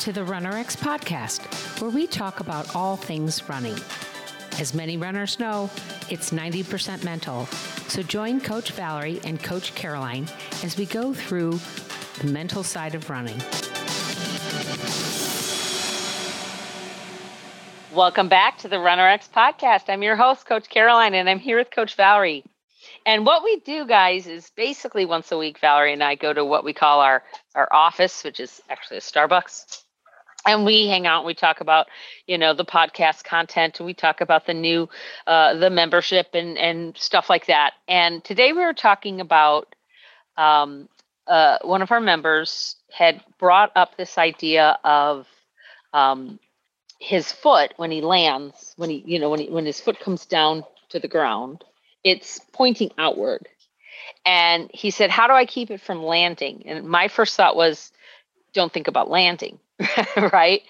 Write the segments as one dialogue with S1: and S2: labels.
S1: to the RunRx podcast, where we talk about all things running. As many runners know, it's 90% mental. So join Coach Valerie and Coach Caroline as we go through the mental side of running.
S2: Welcome back to the RunRx podcast. I'm your host, Coach Caroline, and I'm here with Coach Valerie. And what we do, guys, is basically once a week, Valerie and I go to what we call our, our office, which is actually a Starbucks. And we hang out and we talk about, you know, the podcast content and we talk about the new, uh, the membership and, and stuff like that. And today we were talking about um, uh, one of our members had brought up this idea of um, his foot when he lands, when he, you know, when he, when his foot comes down to the ground it's pointing outward. And he said, How do I keep it from landing? And my first thought was, Don't think about landing, right?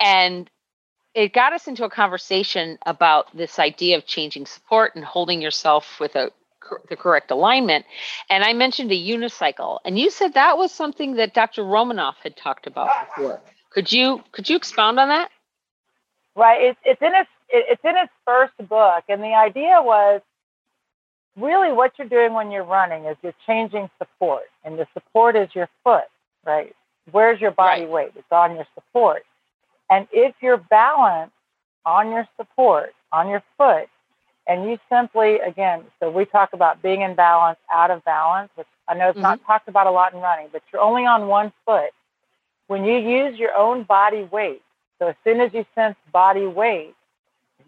S2: And it got us into a conversation about this idea of changing support and holding yourself with a the correct alignment. And I mentioned a unicycle, and you said that was something that Dr. Romanov had talked about before. Could you could you expound on that?
S3: Right. It's it's in his it's in his first book, and the idea was really what you're doing when you're running is you're changing support, and the support is your foot, right? Where's your body right. weight? It's on your support. And if you're balanced on your support, on your foot, and you simply, again, so we talk about being in balance, out of balance, which I know it's mm-hmm. not talked about a lot in running, but you're only on one foot. When you use your own body weight, so as soon as you sense body weight,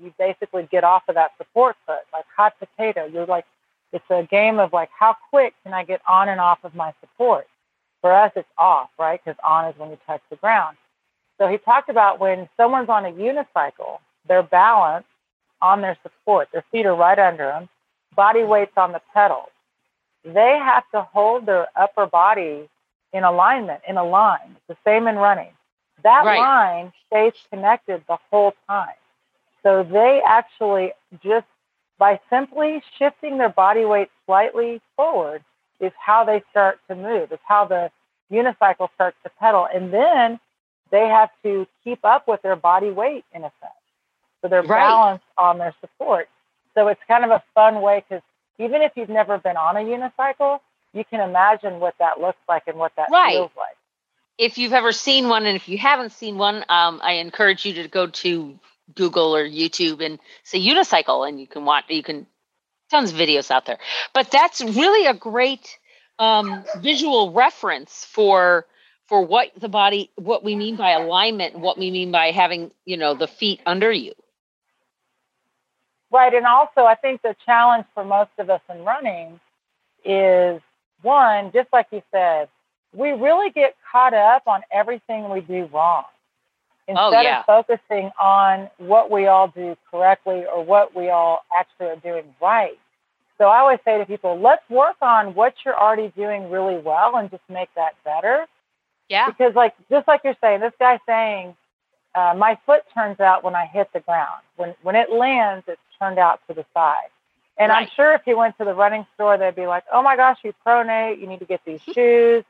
S3: you basically get off of that support foot, like hot potato. You're like it's a game of like, how quick can I get on and off of my support? For us, it's off, right? Because on is when you touch the ground. So he talked about when someone's on a unicycle, their balance on their support, their feet are right under them, body weight's on the pedals. They have to hold their upper body in alignment, in a line. It's the same in running. That right. line stays connected the whole time. So they actually just by simply shifting their body weight slightly forward is how they start to move. It's how the unicycle starts to pedal. And then they have to keep up with their body weight in a sense. So they're right. balanced on their support. So it's kind of a fun way because even if you've never been on a unicycle, you can imagine what that looks like and what that right. feels like.
S2: If you've ever seen one, and if you haven't seen one, um, I encourage you to go to Google or YouTube and say unicycle, and you can watch. You can tons of videos out there. But that's really a great um, visual reference for for what the body, what we mean by alignment, what we mean by having you know the feet under you.
S3: Right, and also I think the challenge for most of us in running is one, just like you said, we really get caught up on everything we do wrong. Oh, instead oh, yeah. of focusing on what we all do correctly or what we all actually are doing right. So I always say to people, let's work on what you're already doing really well and just make that better.
S2: Yeah.
S3: Because like just like you're saying, this guy's saying, uh, my foot turns out when I hit the ground. When when it lands, it's turned out to the side. And right. I'm sure if he went to the running store, they'd be like, "Oh my gosh, you pronate. You need to get these shoes.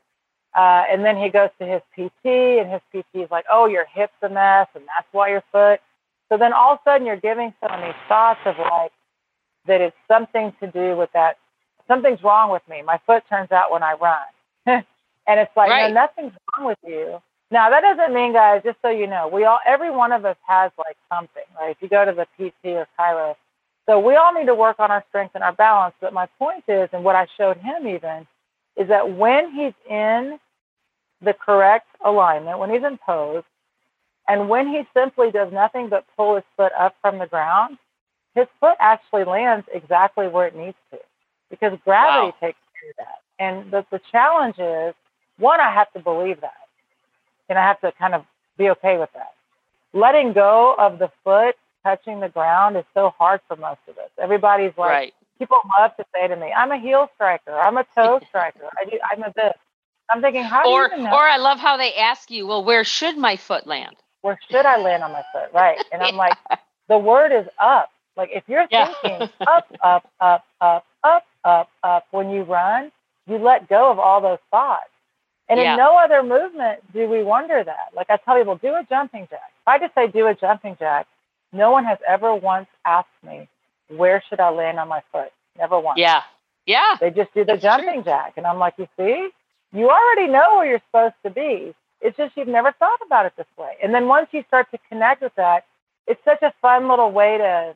S3: Uh, and then he goes to his PT, and his PT is like, "Oh, your hip's a mess, and that's why your foot." So then all of a sudden, you're giving someone these thoughts of like that it's something to do with that. Something's wrong with me. My foot turns out when I run, and it's like, right. no, nothing's wrong with you. Now that doesn't mean, guys, just so you know, we all, every one of us has like something, right? If you go to the PT or chiro, so we all need to work on our strength and our balance. But my point is, and what I showed him even is that when he's in the correct alignment, when he's in pose, and when he simply does nothing but pull his foot up from the ground, his foot actually lands exactly where it needs to because gravity wow. takes care of that. And the, the challenge is one, I have to believe that. And I have to kind of be okay with that. Letting go of the foot touching the ground is so hard for most of us. Everybody's like, right people love to say to me, "I'm a heel striker. I'm a toe striker. I do. I'm a this." I'm thinking, how do
S2: or,
S3: you know?
S2: Or I love how they ask you, "Well, where should my foot land?"
S3: Where should I land on my foot? Right, and I'm like, the word is up. Like if you're yeah. thinking up, up, up, up, up, up, up when you run, you let go of all those thoughts. And
S2: Yeah.
S3: in no other movement do we wonder that. Like I tell people, do a jumping jack. If I just say do a jumping jack, no one has ever once asked me, where should I land on my foot? Never once.
S2: Yeah. Yeah.
S3: They just do the
S2: That's true.
S3: jumping jack. And I'm like, you see, you already know where you're supposed to be. It's just you've never thought about it this way. And then once you start to connect with that, it's such a fun little way to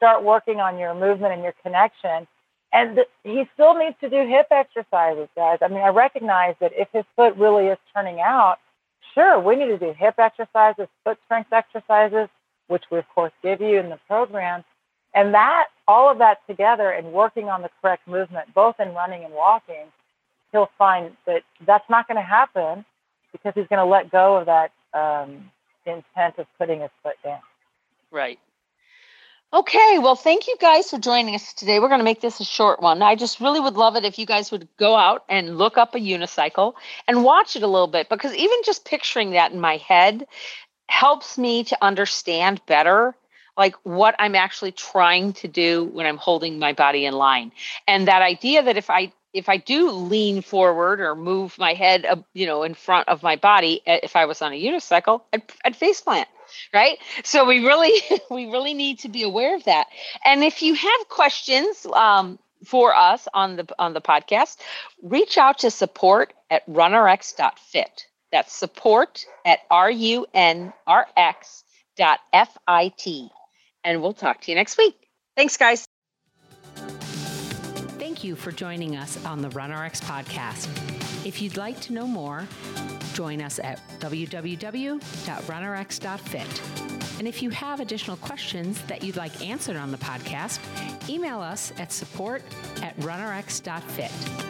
S3: start working on your movement and your connection. And th- he still needs to do hip exercises, guys. I mean, I recognize that if his foot really is turning out, sure, we need to do hip exercises, foot strength exercises, which we, of course, give you in the program. And that, all of that together and working on the correct movement, both in running and walking, he'll find that that's not going to happen because he's going to let go of that um, intent of putting his foot down.
S2: Right. Okay, well, thank you guys for joining us today. We're going to make this a short one. I just really would love it if you guys would go out and look up a unicycle and watch it a little bit because even just picturing that in my head helps me to understand better like what I'm actually trying to do when I'm holding my body in line. And that idea that if I if I do lean forward or move my head, uh, you know, in front of my body, uh, if I was on a unicycle, I'd, I'd face plant right? So we really we really need to be aware of that. And if you have questions um, for us on the on the podcast reach out to support at runrx.fit that's support at r-u-n-r-x dot f-i-t and we'll talk to you next week. Thanks guys
S1: You for joining us on the RunRx podcast. If you'd like to know more, join us at www.runrx.fit. And if you have additional questions that you'd like answered on the podcast, email us at support at runrx.fit.